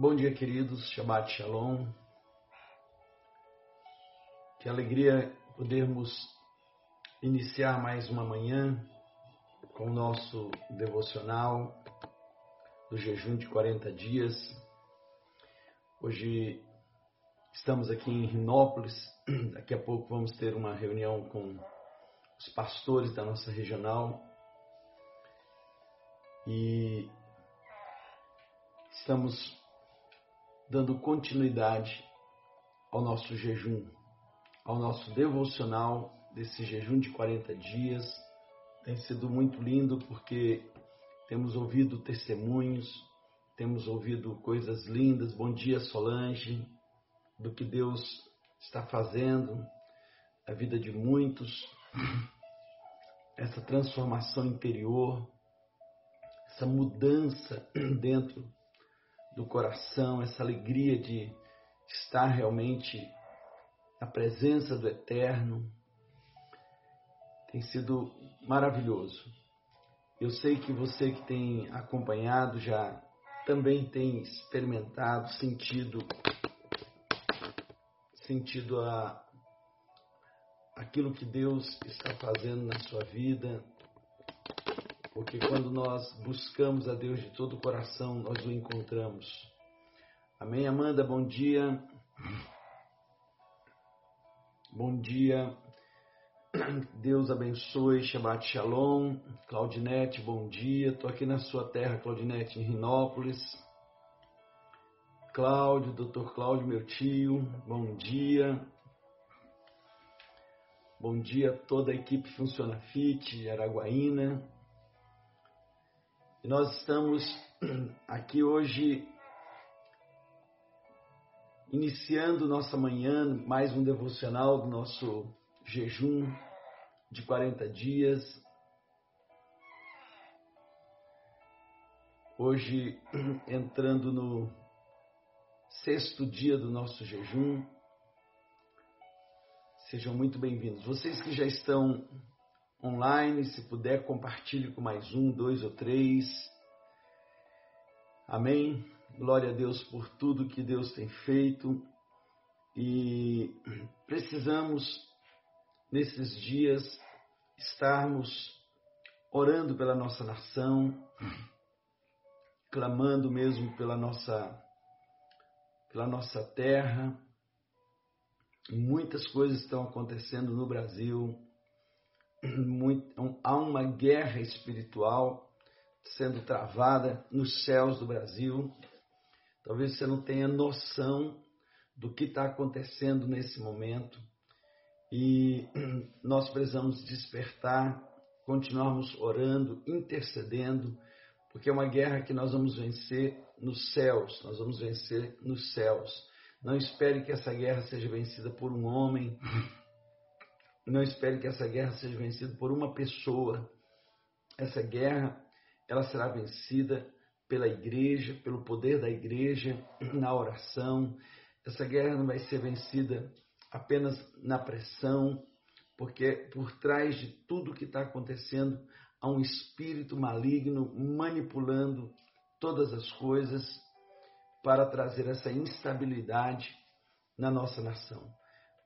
Bom dia, queridos. Shabbat Shalom. Que alegria podermos iniciar mais uma manhã com o nosso devocional do jejum de 40 dias. Hoje estamos aqui em Rinópolis. Daqui a pouco vamos ter uma reunião com os pastores da nossa regional. E estamos dando continuidade ao nosso jejum, ao nosso devocional desse jejum de 40 dias. Tem sido muito lindo porque temos ouvido testemunhos, temos ouvido coisas lindas. Bom dia, Solange, do que Deus está fazendo na vida de muitos, essa transformação interior, essa mudança dentro do coração, essa alegria de estar realmente na presença do Eterno. Tem sido maravilhoso. Eu sei que você que tem acompanhado já também tem experimentado, sentido, sentido a, aquilo que Deus está fazendo na sua vida, porque quando nós buscamos a Deus de todo o coração, nós o encontramos. Amém, Amanda? Bom dia. Bom dia. Deus abençoe. Shabbat Shalom. Claudinete, bom dia. Estou aqui na sua terra, Claudinete, em Rinópolis. Cláudio, doutor Cláudio, meu tio, bom dia. Bom dia a toda a equipe Funciona Fit, Araguaína. Nós estamos aqui hoje iniciando nossa manhã, mais um devocional do nosso jejum de 40 dias. Hoje entrando no sexto dia do nosso jejum. Sejam muito bem-vindos. Vocês que já estão online. Se puder, compartilhe com mais um, dois ou três. Amém. Glória a Deus por tudo que Deus tem feito. E precisamos, nesses dias, estarmos orando pela nossa nação, clamando mesmo pela nossa, pela nossa terra. Muitas coisas estão acontecendo no Brasil muito, há uma guerra espiritual sendo travada nos céus do Brasil. Talvez você não tenha noção do que está acontecendo nesse momento e nós precisamos despertar, continuarmos orando, intercedendo, porque é uma guerra que nós vamos vencer nos céus, nós vamos vencer nos céus. Não espere que essa guerra seja vencida por um homem, não espere que essa guerra seja vencida por uma pessoa. Essa guerra, ela será vencida pela igreja, pelo poder da igreja, na oração. Essa guerra não vai ser vencida apenas na pressão, porque por trás de tudo que está acontecendo há um espírito maligno manipulando todas as coisas para trazer essa instabilidade na nossa nação.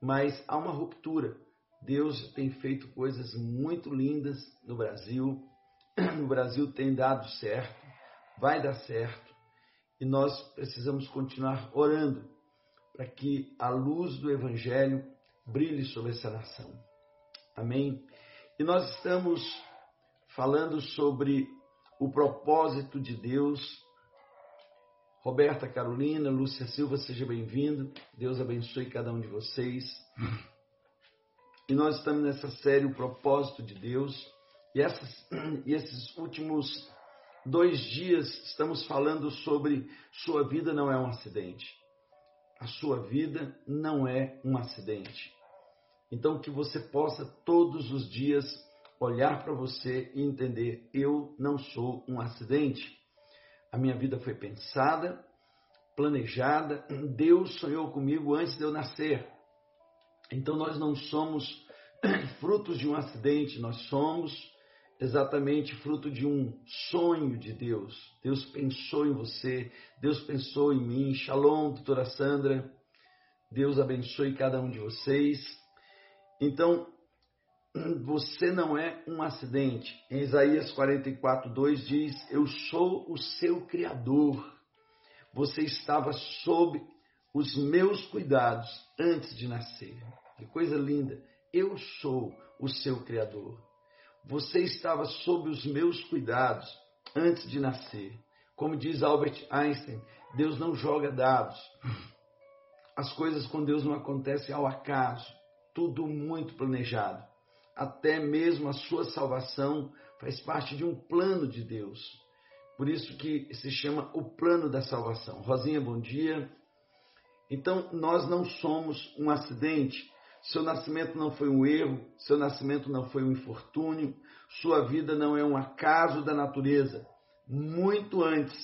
Mas há uma ruptura Deus tem feito coisas muito lindas no Brasil. No Brasil tem dado certo, vai dar certo. E nós precisamos continuar orando para que a luz do Evangelho brilhe sobre essa nação. Amém? E nós estamos falando sobre o propósito de Deus. Roberta Carolina, Lúcia Silva, seja bem-vindo. Deus abençoe cada um de vocês. E nós estamos nessa série O Propósito de Deus. E, essas, e esses últimos dois dias estamos falando sobre sua vida não é um acidente. A sua vida não é um acidente. Então que você possa todos os dias olhar para você e entender: eu não sou um acidente. A minha vida foi pensada, planejada, Deus sonhou comigo antes de eu nascer. Então nós não somos frutos de um acidente, nós somos exatamente fruto de um sonho de Deus. Deus pensou em você, Deus pensou em mim. Shalom, doutora Sandra. Deus abençoe cada um de vocês. Então, você não é um acidente. Em Isaías 44, 2 diz: Eu sou o seu Criador. Você estava sob os meus cuidados antes de nascer. Que coisa linda! Eu sou o seu Criador. Você estava sob os meus cuidados antes de nascer. Como diz Albert Einstein, Deus não joga dados. As coisas com Deus não acontecem ao acaso, tudo muito planejado. Até mesmo a sua salvação faz parte de um plano de Deus. Por isso que se chama o plano da salvação. Rosinha, bom dia. Então, nós não somos um acidente. Seu nascimento não foi um erro, seu nascimento não foi um infortúnio, sua vida não é um acaso da natureza. Muito antes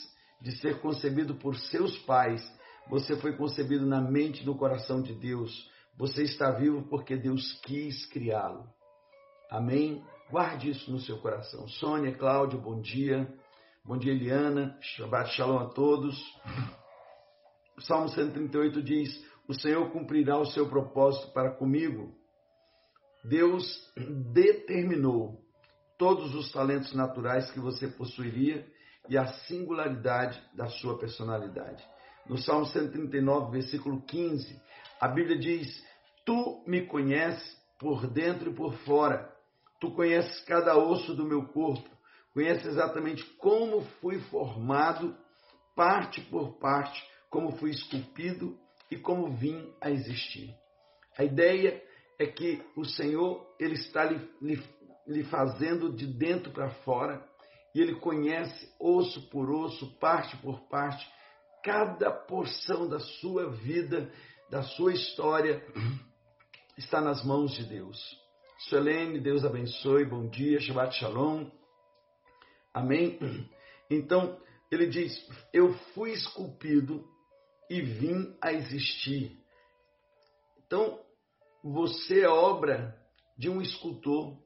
de ser concebido por seus pais, você foi concebido na mente e no coração de Deus. Você está vivo porque Deus quis criá-lo. Amém? Guarde isso no seu coração. Sônia, Cláudio, bom dia. Bom dia, Eliana. Shabbat shalom a todos. O Salmo 138 diz: O Senhor cumprirá o seu propósito para comigo. Deus determinou todos os talentos naturais que você possuiria e a singularidade da sua personalidade. No Salmo 139, versículo 15, a Bíblia diz: Tu me conheces por dentro e por fora. Tu conheces cada osso do meu corpo. Conheces exatamente como fui formado, parte por parte como fui esculpido e como vim a existir. A ideia é que o Senhor ele está lhe, lhe, lhe fazendo de dentro para fora e ele conhece osso por osso, parte por parte, cada porção da sua vida, da sua história está nas mãos de Deus. Suelene, Deus abençoe, bom dia, Shabbat Shalom. Amém? Então, ele diz: Eu fui esculpido e vim a existir. Então, você é obra de um escultor,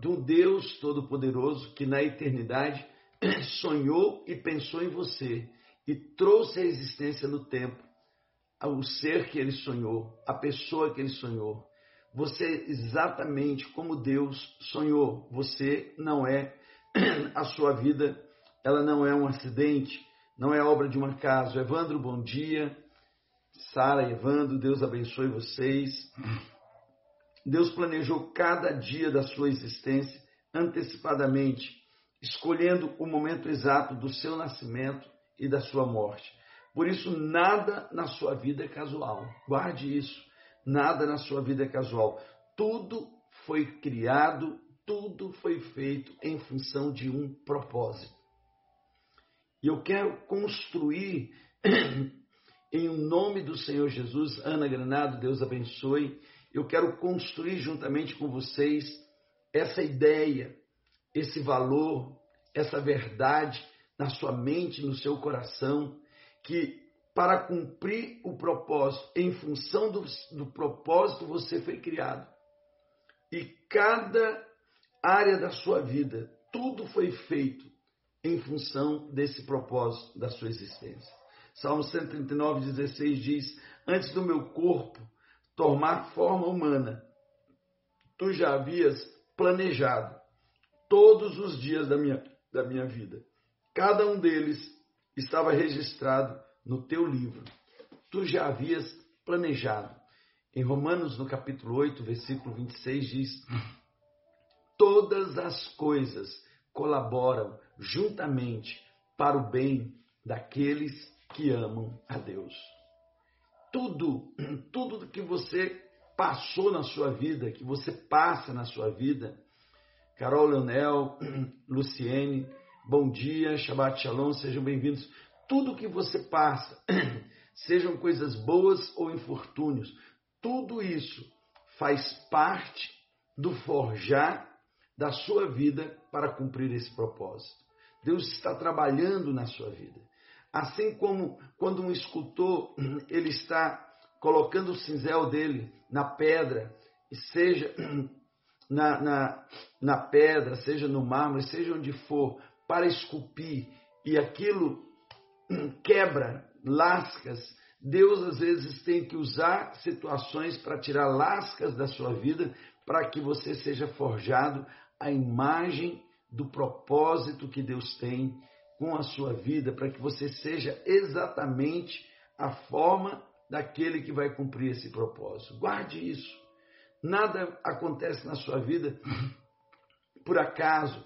de um Deus Todo-Poderoso que na eternidade sonhou e pensou em você e trouxe a existência no tempo o ser que ele sonhou, a pessoa que ele sonhou. Você é exatamente como Deus sonhou. Você não é a sua vida, ela não é um acidente, não é obra de um acaso. Evandro, bom dia. Sara, Evandro, Deus abençoe vocês. Deus planejou cada dia da sua existência antecipadamente, escolhendo o momento exato do seu nascimento e da sua morte. Por isso, nada na sua vida é casual. Guarde isso. Nada na sua vida é casual. Tudo foi criado, tudo foi feito em função de um propósito. E eu quero construir, em nome do Senhor Jesus, Ana Granado, Deus abençoe, eu quero construir juntamente com vocês essa ideia, esse valor, essa verdade na sua mente, no seu coração, que para cumprir o propósito, em função do, do propósito, você foi criado. E cada área da sua vida, tudo foi feito em função desse propósito da sua existência. Salmo 139, 16 diz: Antes do meu corpo tomar forma humana, tu já havias planejado todos os dias da minha, da minha vida. Cada um deles estava registrado no teu livro. Tu já havias planejado. Em Romanos, no capítulo 8, versículo 26, diz: Todas as coisas colaboram juntamente para o bem daqueles que amam a Deus. Tudo, tudo que você passou na sua vida, que você passa na sua vida, Carol Leonel, Luciene, bom dia, Shabbat Shalom, sejam bem-vindos. Tudo que você passa, sejam coisas boas ou infortúnios, tudo isso faz parte do forjar da sua vida para cumprir esse propósito. Deus está trabalhando na sua vida. Assim como quando um escultor ele está colocando o cinzel dele na pedra, seja na, na, na pedra, seja no mármore, seja onde for, para esculpir e aquilo quebra lascas, Deus às vezes tem que usar situações para tirar lascas da sua vida, para que você seja forjado a imagem do propósito que Deus tem com a sua vida, para que você seja exatamente a forma daquele que vai cumprir esse propósito. Guarde isso. Nada acontece na sua vida por acaso,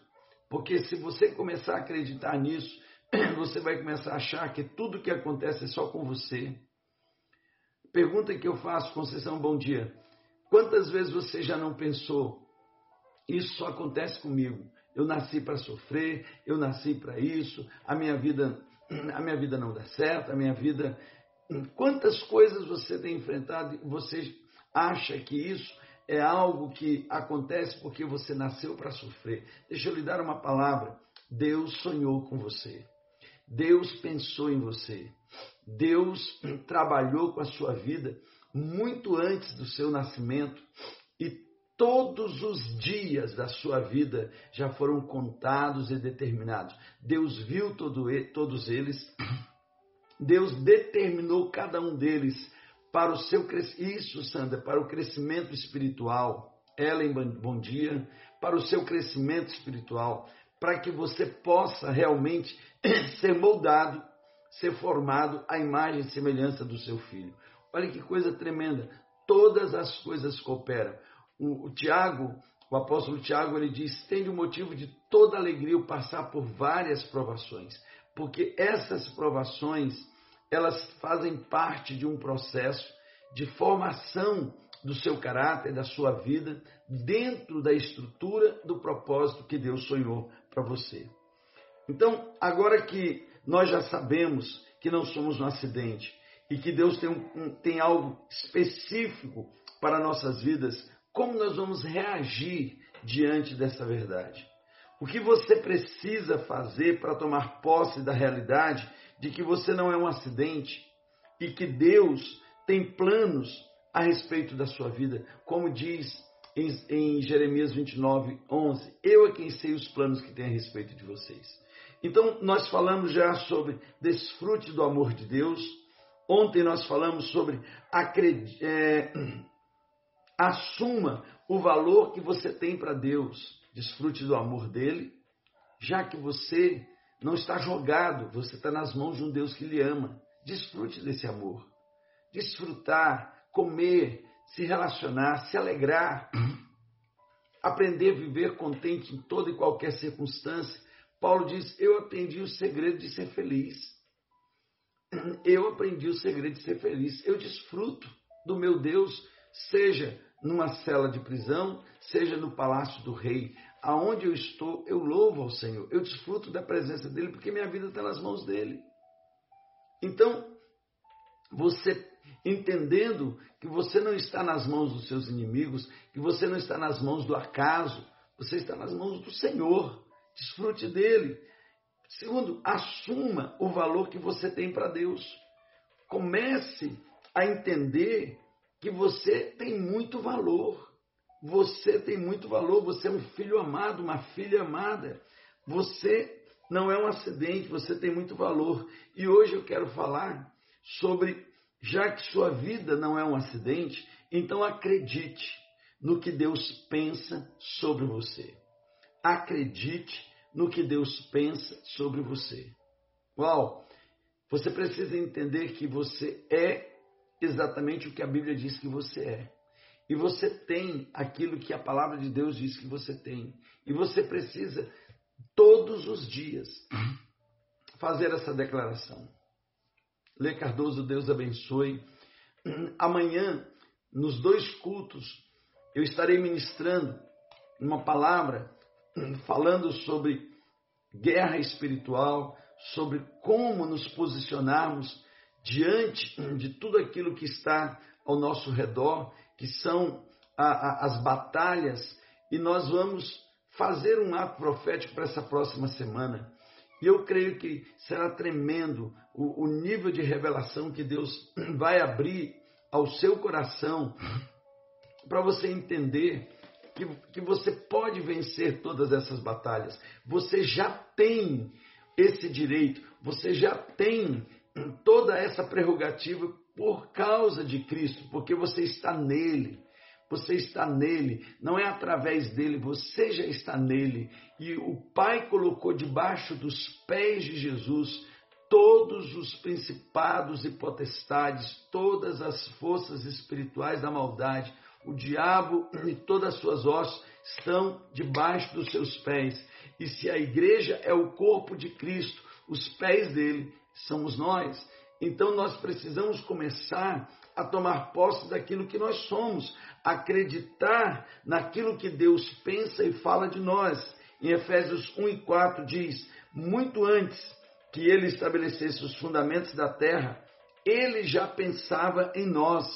porque se você começar a acreditar nisso, você vai começar a achar que tudo que acontece é só com você. Pergunta que eu faço, Conceição, bom dia. Quantas vezes você já não pensou, isso só acontece comigo? Eu nasci para sofrer, eu nasci para isso, a minha vida, a minha vida não dá certo, a minha vida. Quantas coisas você tem enfrentado e você acha que isso é algo que acontece porque você nasceu para sofrer? Deixa eu lhe dar uma palavra. Deus sonhou com você. Deus pensou em você. Deus trabalhou com a sua vida muito antes do seu nascimento e todos os dias da sua vida já foram contados e determinados. Deus viu todo, todos eles, Deus determinou cada um deles para o seu isso, Sandra, para o crescimento espiritual. Ellen, bom dia. Para o seu crescimento espiritual, para que você possa realmente ser moldado, ser formado à imagem e semelhança do seu filho. Olha que coisa tremenda. Todas as coisas cooperam. O, o Tiago, o apóstolo Tiago, ele diz: tem o motivo de toda alegria o passar por várias provações, porque essas provações elas fazem parte de um processo de formação do seu caráter, da sua vida, dentro da estrutura do propósito que Deus sonhou para você. Então, agora que nós já sabemos que não somos um acidente e que Deus tem, um, tem algo específico para nossas vidas, como nós vamos reagir diante dessa verdade? O que você precisa fazer para tomar posse da realidade de que você não é um acidente e que Deus tem planos a respeito da sua vida, como diz em, em Jeremias 29, 11: Eu é quem sei os planos que tem a respeito de vocês. Então, nós falamos já sobre desfrute do amor de Deus. Ontem nós falamos sobre é, assuma o valor que você tem para Deus, desfrute do amor dele, já que você não está jogado, você está nas mãos de um Deus que lhe ama. Desfrute desse amor. Desfrutar, comer, se relacionar, se alegrar, aprender a viver contente em toda e qualquer circunstância. Paulo diz: Eu aprendi o segredo de ser feliz. Eu aprendi o segredo de ser feliz. Eu desfruto do meu Deus, seja numa cela de prisão, seja no palácio do rei. Aonde eu estou, eu louvo ao Senhor. Eu desfruto da presença dele porque minha vida está nas mãos dele. Então, você entendendo que você não está nas mãos dos seus inimigos, que você não está nas mãos do acaso, você está nas mãos do Senhor. Desfrute dele. Segundo, assuma o valor que você tem para Deus. Comece a entender que você tem muito valor. Você tem muito valor, você é um filho amado, uma filha amada. Você não é um acidente, você tem muito valor. E hoje eu quero falar sobre, já que sua vida não é um acidente, então acredite no que Deus pensa sobre você. Acredite no que Deus pensa sobre você. Uau! Você precisa entender que você é exatamente o que a Bíblia diz que você é. E você tem aquilo que a palavra de Deus diz que você tem. E você precisa, todos os dias, fazer essa declaração. Lê Cardoso, Deus abençoe. Amanhã, nos dois cultos, eu estarei ministrando uma palavra falando sobre guerra espiritual, sobre como nos posicionarmos diante de tudo aquilo que está ao nosso redor, que são a, a, as batalhas, e nós vamos fazer um ato profético para essa próxima semana. E eu creio que será tremendo o, o nível de revelação que Deus vai abrir ao seu coração para você entender que, que você pode vencer todas essas batalhas. Você já tem esse direito, você já tem toda essa prerrogativa por causa de Cristo, porque você está nele. Você está nele, não é através dele, você já está nele. E o Pai colocou debaixo dos pés de Jesus todos os principados e potestades, todas as forças espirituais da maldade. O diabo e todas as suas hostes estão debaixo dos seus pés. E se a igreja é o corpo de Cristo, os pés dele somos nós. Então nós precisamos começar a tomar posse daquilo que nós somos, acreditar naquilo que Deus pensa e fala de nós. Em Efésios 1 e 4 diz: Muito antes que ele estabelecesse os fundamentos da terra, ele já pensava em nós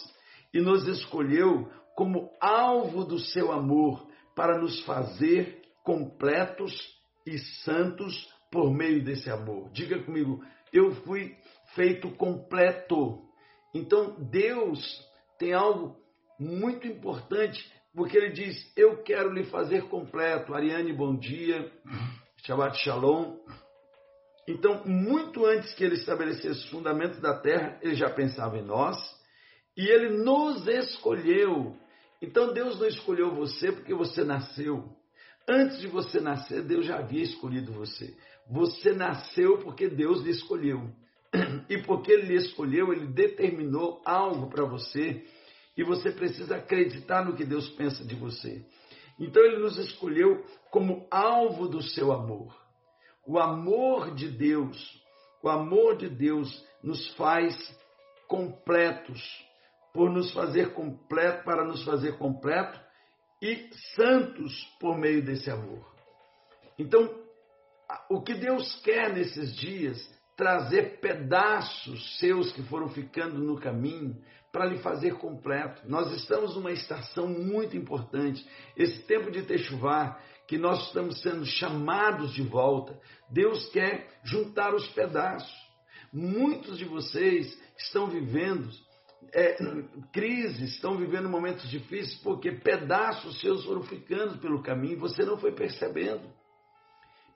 e nos escolheu como alvo do seu amor para nos fazer completos e santos por meio desse amor. Diga comigo, eu fui feito completo. Então Deus tem algo muito importante, porque ele diz: Eu quero lhe fazer completo. Ariane, bom dia. Shabbat Shalom. Então, muito antes que ele estabelecesse os fundamentos da terra, ele já pensava em nós e ele nos escolheu. Então, Deus não escolheu você porque você nasceu. Antes de você nascer, Deus já havia escolhido você. Você nasceu porque Deus lhe escolheu. E porque Ele lhe escolheu, Ele determinou algo para você. E você precisa acreditar no que Deus pensa de você. Então Ele nos escolheu como alvo do seu amor. O amor de Deus, o amor de Deus nos faz completos, por nos fazer completo, para nos fazer completo e santos por meio desse amor. Então, o que Deus quer nesses dias, trazer pedaços seus que foram ficando no caminho para lhe fazer completo. Nós estamos numa estação muito importante. Esse tempo de Techuvá, que nós estamos sendo chamados de volta, Deus quer juntar os pedaços. Muitos de vocês estão vivendo é, crises, estão vivendo momentos difíceis porque pedaços seus foram ficando pelo caminho e você não foi percebendo.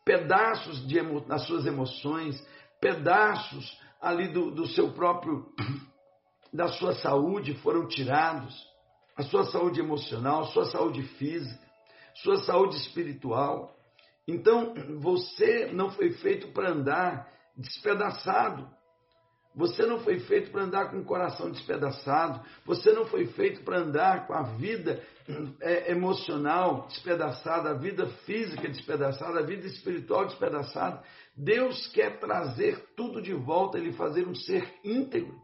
Pedaços de, das suas emoções, pedaços ali do, do seu próprio, da sua saúde foram tirados, a sua saúde emocional, a sua saúde física sua saúde espiritual. Então, você não foi feito para andar despedaçado. Você não foi feito para andar com o coração despedaçado. Você não foi feito para andar com a vida é, emocional despedaçada, a vida física despedaçada, a vida espiritual despedaçada. Deus quer trazer tudo de volta, Ele fazer um ser íntegro.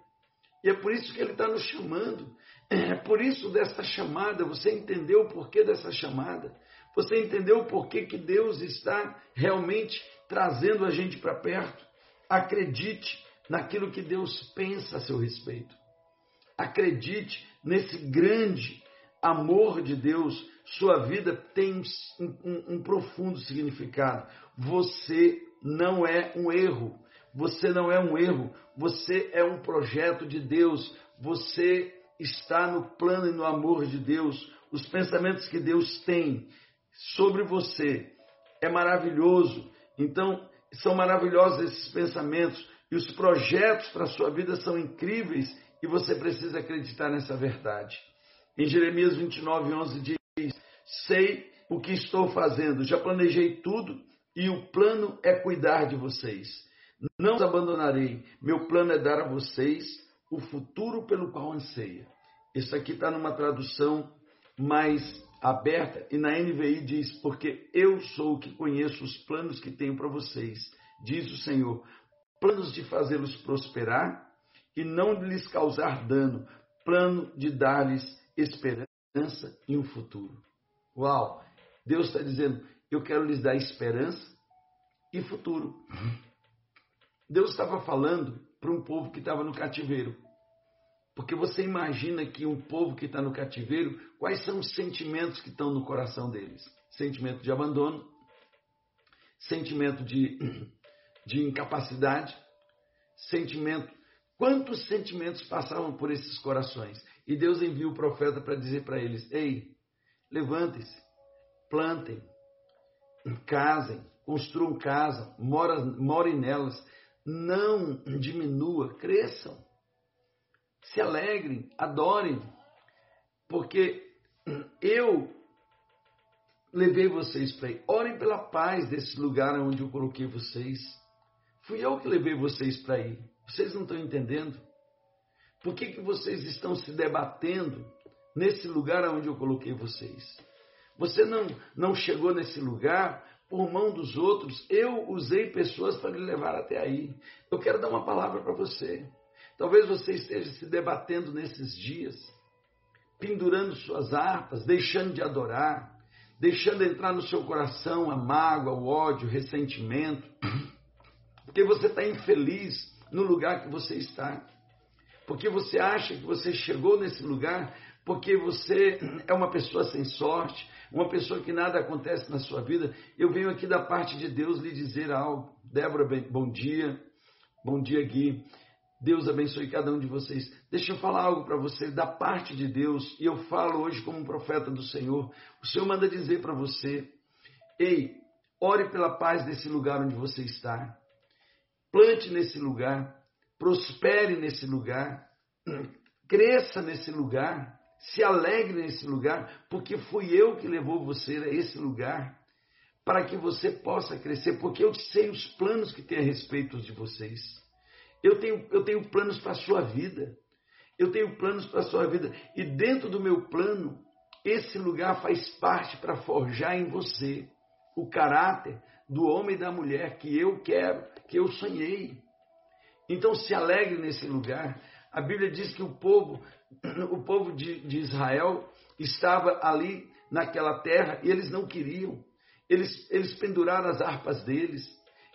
E é por isso que Ele está nos chamando. É por isso dessa chamada. Você entendeu o porquê dessa chamada? Você entendeu o porquê que Deus está realmente trazendo a gente para perto? Acredite naquilo que Deus pensa a seu respeito. Acredite nesse grande amor de Deus. Sua vida tem um, um, um profundo significado. Você não é um erro. Você não é um erro. Você é um projeto de Deus. Você está no plano e no amor de Deus. Os pensamentos que Deus tem sobre você é maravilhoso. Então, são maravilhosos esses pensamentos e os projetos para a sua vida são incríveis e você precisa acreditar nessa verdade. Em Jeremias 29, 11 diz: Sei o que estou fazendo, já planejei tudo e o plano é cuidar de vocês. Não os abandonarei, meu plano é dar a vocês o futuro pelo qual anseia. Isso aqui está numa tradução mais aberta e na NVI diz: Porque eu sou o que conheço os planos que tenho para vocês, diz o Senhor, planos de fazê-los prosperar e não lhes causar dano, plano de dar-lhes esperança e um futuro. Uau! Deus está dizendo: Eu quero lhes dar esperança e futuro. Deus estava falando para um povo que estava no cativeiro. Porque você imagina que um povo que está no cativeiro, quais são os sentimentos que estão no coração deles? Sentimento de abandono, sentimento de, de incapacidade, sentimento. Quantos sentimentos passavam por esses corações? E Deus envia o profeta para dizer para eles: Ei, levantem-se, plantem, casem, construam casa, morem nelas, não diminua, cresçam, se alegrem, adorem, porque eu levei vocês para aí. Orem pela paz desse lugar onde eu coloquei vocês. Fui eu que levei vocês para aí. Vocês não estão entendendo? Por que, que vocês estão se debatendo nesse lugar onde eu coloquei vocês? Você não, não chegou nesse lugar por mão dos outros. Eu usei pessoas para lhe levar até aí. Eu quero dar uma palavra para você. Talvez você esteja se debatendo nesses dias, pendurando suas harpas, deixando de adorar, deixando entrar no seu coração a mágoa, o ódio, o ressentimento, porque você está infeliz no lugar que você está, porque você acha que você chegou nesse lugar porque você é uma pessoa sem sorte, uma pessoa que nada acontece na sua vida. Eu venho aqui da parte de Deus lhe dizer algo. Débora, bom dia. Bom dia, Gui. Deus abençoe cada um de vocês. Deixa eu falar algo para você da parte de Deus, e eu falo hoje como um profeta do Senhor. O Senhor manda dizer para você: ei, ore pela paz desse lugar onde você está. Plante nesse lugar, prospere nesse lugar, cresça nesse lugar, se alegre nesse lugar, porque fui eu que levou você a esse lugar, para que você possa crescer, porque eu sei os planos que tem a respeito de vocês. Eu tenho, eu tenho planos para a sua vida. Eu tenho planos para a sua vida. E dentro do meu plano, esse lugar faz parte para forjar em você o caráter do homem e da mulher que eu quero, que eu sonhei. Então se alegre nesse lugar. A Bíblia diz que o povo, o povo de, de Israel estava ali naquela terra e eles não queriam. Eles, eles penduraram as harpas deles,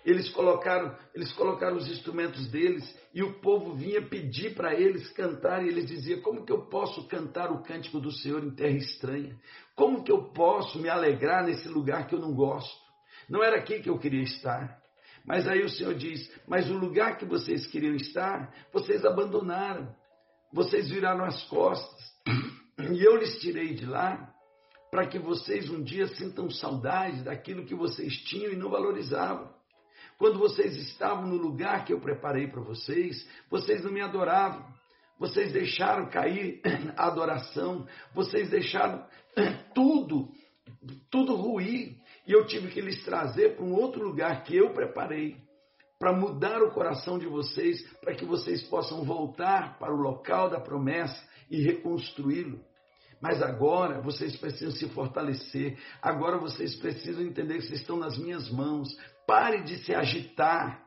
eles colocaram, eles colocaram os instrumentos deles e o povo vinha pedir para eles cantar e eles diziam: Como que eu posso cantar o cântico do Senhor em terra estranha? Como que eu posso me alegrar nesse lugar que eu não gosto? Não era aqui que eu queria estar. Mas aí o Senhor diz: Mas o lugar que vocês queriam estar, vocês abandonaram, vocês viraram as costas, e eu lhes tirei de lá para que vocês um dia sintam saudade daquilo que vocês tinham e não valorizavam. Quando vocês estavam no lugar que eu preparei para vocês, vocês não me adoravam. Vocês deixaram cair a adoração, vocês deixaram tudo, tudo ruir. E eu tive que lhes trazer para um outro lugar que eu preparei, para mudar o coração de vocês, para que vocês possam voltar para o local da promessa e reconstruí-lo. Mas agora vocês precisam se fortalecer, agora vocês precisam entender que vocês estão nas minhas mãos, Pare de se agitar,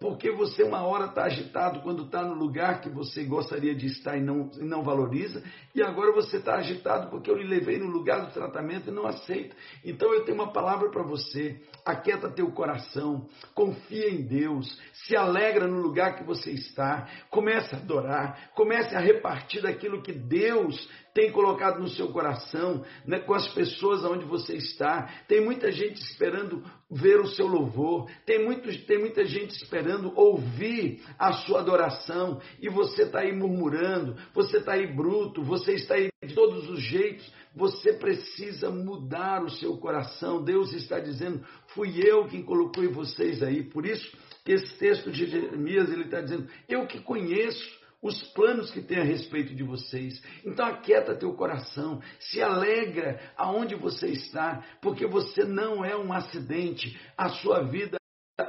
porque você uma hora está agitado quando está no lugar que você gostaria de estar e não, e não valoriza, e agora você está agitado porque eu lhe levei no lugar do tratamento e não aceita. Então eu tenho uma palavra para você: aquieta teu coração, confia em Deus, se alegra no lugar que você está, comece a adorar, comece a repartir daquilo que Deus tem colocado no seu coração, né, com as pessoas onde você está. Tem muita gente esperando ver o seu louvor, tem, muito, tem muita gente esperando ouvir a sua adoração, e você está aí murmurando, você está aí bruto, você está aí de todos os jeitos. Você precisa mudar o seu coração. Deus está dizendo: fui eu quem colocou vocês aí. Por isso que esse texto de Jeremias ele está dizendo: eu que conheço os planos que tem a respeito de vocês. Então aquieta teu coração, se alegra aonde você está, porque você não é um acidente, a sua vida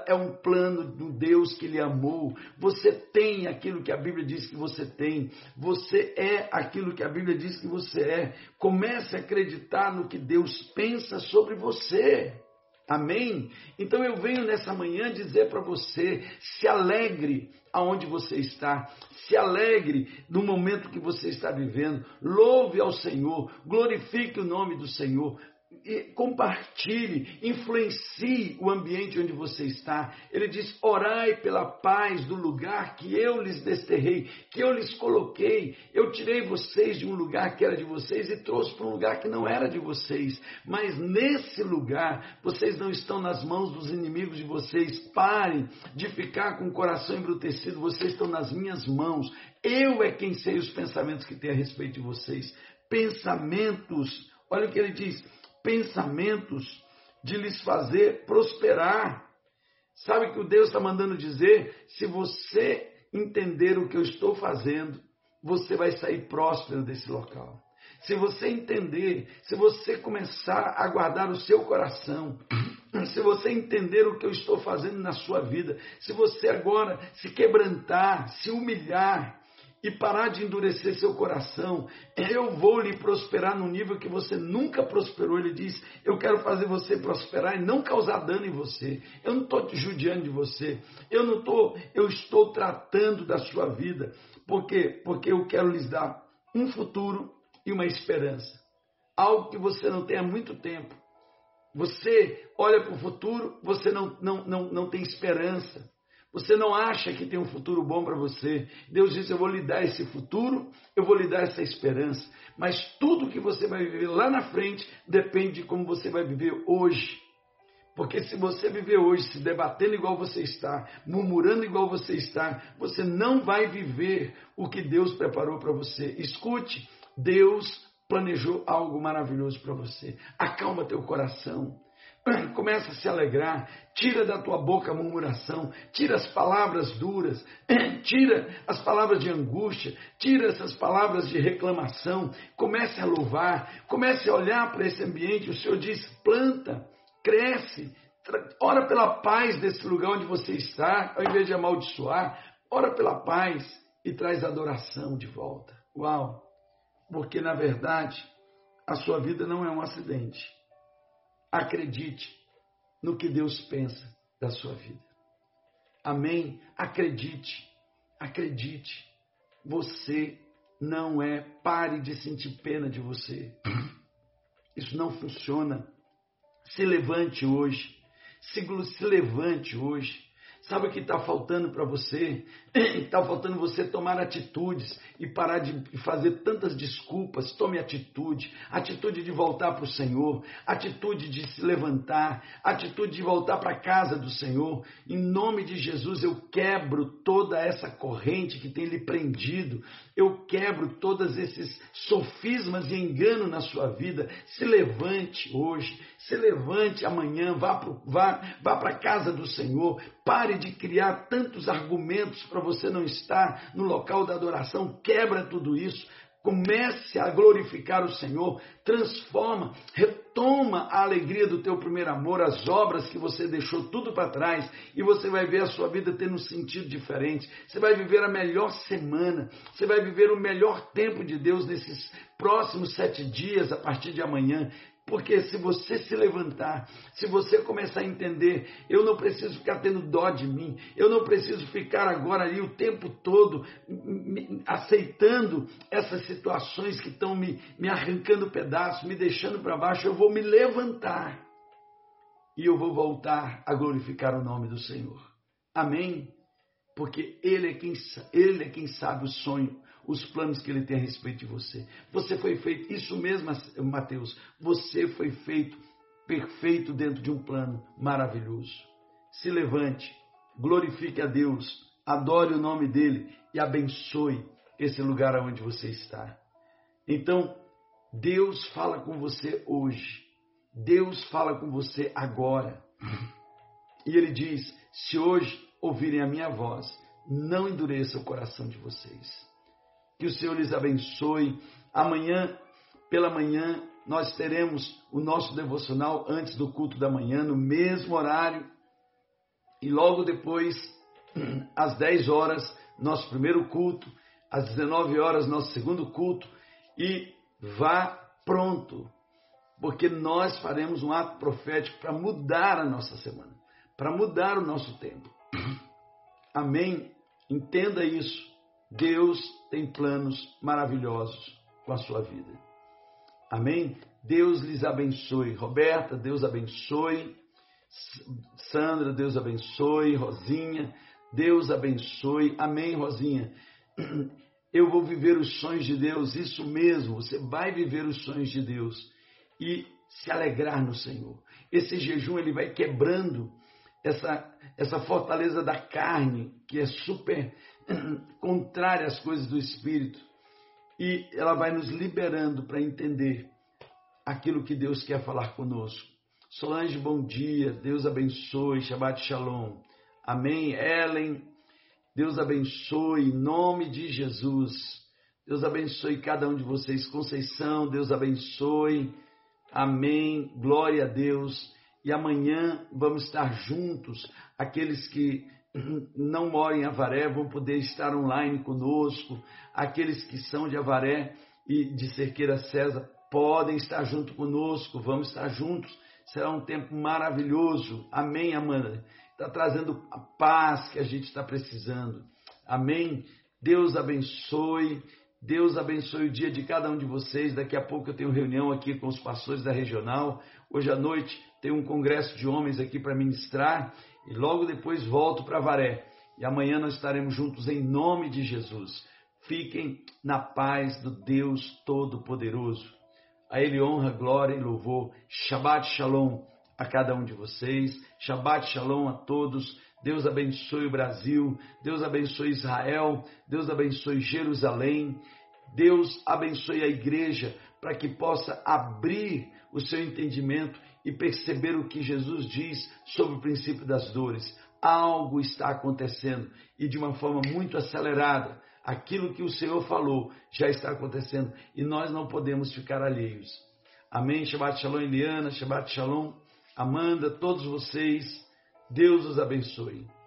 é um plano do Deus que lhe amou. Você tem aquilo que a Bíblia diz que você tem. Você é aquilo que a Bíblia diz que você é. Comece a acreditar no que Deus pensa sobre você. Amém? Então eu venho nessa manhã dizer para você: se alegre aonde você está, se alegre no momento que você está vivendo, louve ao Senhor, glorifique o nome do Senhor, compartilhe, influencie o ambiente onde você está. Ele diz: orai pela paz do lugar que eu lhes desterrei, que eu lhes coloquei. Eu tirei vocês de um lugar que era de vocês e trouxe para um lugar que não era de vocês. Mas nesse lugar, vocês não estão nas mãos dos inimigos de vocês. Parem de ficar com o coração embrutecido, vocês estão nas minhas mãos. Eu é quem sei os pensamentos que tem a respeito de vocês. Pensamentos, olha o que ele diz pensamentos de lhes fazer prosperar. Sabe que o Deus está mandando dizer? Se você entender o que eu estou fazendo, você vai sair próspero desse local. Se você entender, se você começar a guardar o seu coração, se você entender o que eu estou fazendo na sua vida, se você agora se quebrantar, se humilhar, e parar de endurecer seu coração, eu vou lhe prosperar no nível que você nunca prosperou. Ele diz: Eu quero fazer você prosperar e não causar dano em você. Eu não estou te judiando de você. Eu não estou, eu estou tratando da sua vida. Por quê? Porque eu quero lhes dar um futuro e uma esperança. Algo que você não tem há muito tempo. Você olha para o futuro, você não, não, não, não tem esperança. Você não acha que tem um futuro bom para você. Deus diz: Eu vou lhe dar esse futuro, eu vou lhe dar essa esperança. Mas tudo que você vai viver lá na frente depende de como você vai viver hoje. Porque se você viver hoje se debatendo igual você está, murmurando igual você está, você não vai viver o que Deus preparou para você. Escute, Deus planejou algo maravilhoso para você. Acalma teu coração. Começa a se alegrar, tira da tua boca a murmuração, tira as palavras duras, tira as palavras de angústia, tira essas palavras de reclamação, comece a louvar, comece a olhar para esse ambiente. O Senhor diz: planta, cresce, ora pela paz desse lugar onde você está, ao invés de amaldiçoar, ora pela paz e traz adoração de volta. Uau! Porque na verdade a sua vida não é um acidente Acredite no que Deus pensa da sua vida. Amém? Acredite, acredite. Você não é. Pare de sentir pena de você. Isso não funciona. Se levante hoje. Se, se levante hoje. Sabe o que está faltando para você? Está faltando você tomar atitudes e parar de fazer tantas desculpas. Tome atitude. Atitude de voltar para o Senhor. Atitude de se levantar. Atitude de voltar para a casa do Senhor. Em nome de Jesus, eu quebro toda essa corrente que tem lhe prendido. Eu quebro todos esses sofismas e engano na sua vida. Se levante hoje. Se levante amanhã. Vá para vá, vá a casa do Senhor. Pare de criar tantos argumentos para você não estar no local da adoração. Quebra tudo isso. Comece a glorificar o Senhor, transforma, retoma a alegria do teu primeiro amor, as obras que você deixou tudo para trás, e você vai ver a sua vida tendo um sentido diferente. Você vai viver a melhor semana, você vai viver o melhor tempo de Deus nesses próximos sete dias a partir de amanhã. Porque se você se levantar, se você começar a entender, eu não preciso ficar tendo dó de mim, eu não preciso ficar agora ali o tempo todo aceitando essas situações que estão me, me arrancando pedaços, me deixando para baixo, eu vou me levantar e eu vou voltar a glorificar o nome do Senhor. Amém? Porque Ele é quem, ele é quem sabe o sonho os planos que ele tem a respeito de você. Você foi feito, isso mesmo, Mateus, você foi feito perfeito dentro de um plano maravilhoso. Se levante, glorifique a Deus, adore o nome dele e abençoe esse lugar onde você está. Então, Deus fala com você hoje. Deus fala com você agora. E ele diz: se hoje ouvirem a minha voz, não endureça o coração de vocês. Que o Senhor lhes abençoe. Amanhã, pela manhã, nós teremos o nosso devocional antes do culto da manhã, no mesmo horário. E logo depois, às 10 horas, nosso primeiro culto. Às 19 horas, nosso segundo culto. E vá pronto, porque nós faremos um ato profético para mudar a nossa semana, para mudar o nosso tempo. Amém? Entenda isso. Deus tem planos maravilhosos com a sua vida. Amém? Deus lhes abençoe. Roberta, Deus abençoe. Sandra, Deus abençoe. Rosinha, Deus abençoe. Amém, Rosinha. Eu vou viver os sonhos de Deus, isso mesmo, você vai viver os sonhos de Deus e se alegrar no Senhor. Esse jejum ele vai quebrando essa, essa fortaleza da carne, que é super contrária às coisas do Espírito. E ela vai nos liberando para entender aquilo que Deus quer falar conosco. Solange, bom dia, Deus abençoe, Shabbat Shalom. Amém. Ellen, Deus abençoe, em nome de Jesus. Deus abençoe cada um de vocês. Conceição, Deus abençoe. Amém. Glória a Deus. E amanhã vamos estar juntos. Aqueles que não moram em Avaré vão poder estar online conosco. Aqueles que são de Avaré e de Cerqueira César podem estar junto conosco. Vamos estar juntos. Será um tempo maravilhoso. Amém, Amanda está trazendo a paz que a gente está precisando. Amém? Deus abençoe. Deus abençoe o dia de cada um de vocês. Daqui a pouco eu tenho reunião aqui com os pastores da regional. Hoje à noite tem um congresso de homens aqui para ministrar. E logo depois volto para Varé. E amanhã nós estaremos juntos em nome de Jesus. Fiquem na paz do Deus Todo-Poderoso. A Ele honra, glória e louvor. Shabbat Shalom a cada um de vocês. Shabbat Shalom a todos. Deus abençoe o Brasil. Deus abençoe Israel. Deus abençoe Jerusalém. Deus abençoe a igreja para que possa abrir o seu entendimento e perceber o que Jesus diz sobre o princípio das dores. Algo está acontecendo e de uma forma muito acelerada. Aquilo que o Senhor falou já está acontecendo e nós não podemos ficar alheios. Amém. Shabbat Shalom, Eliana. Shabbat Shalom. Amanda, todos vocês, Deus os abençoe.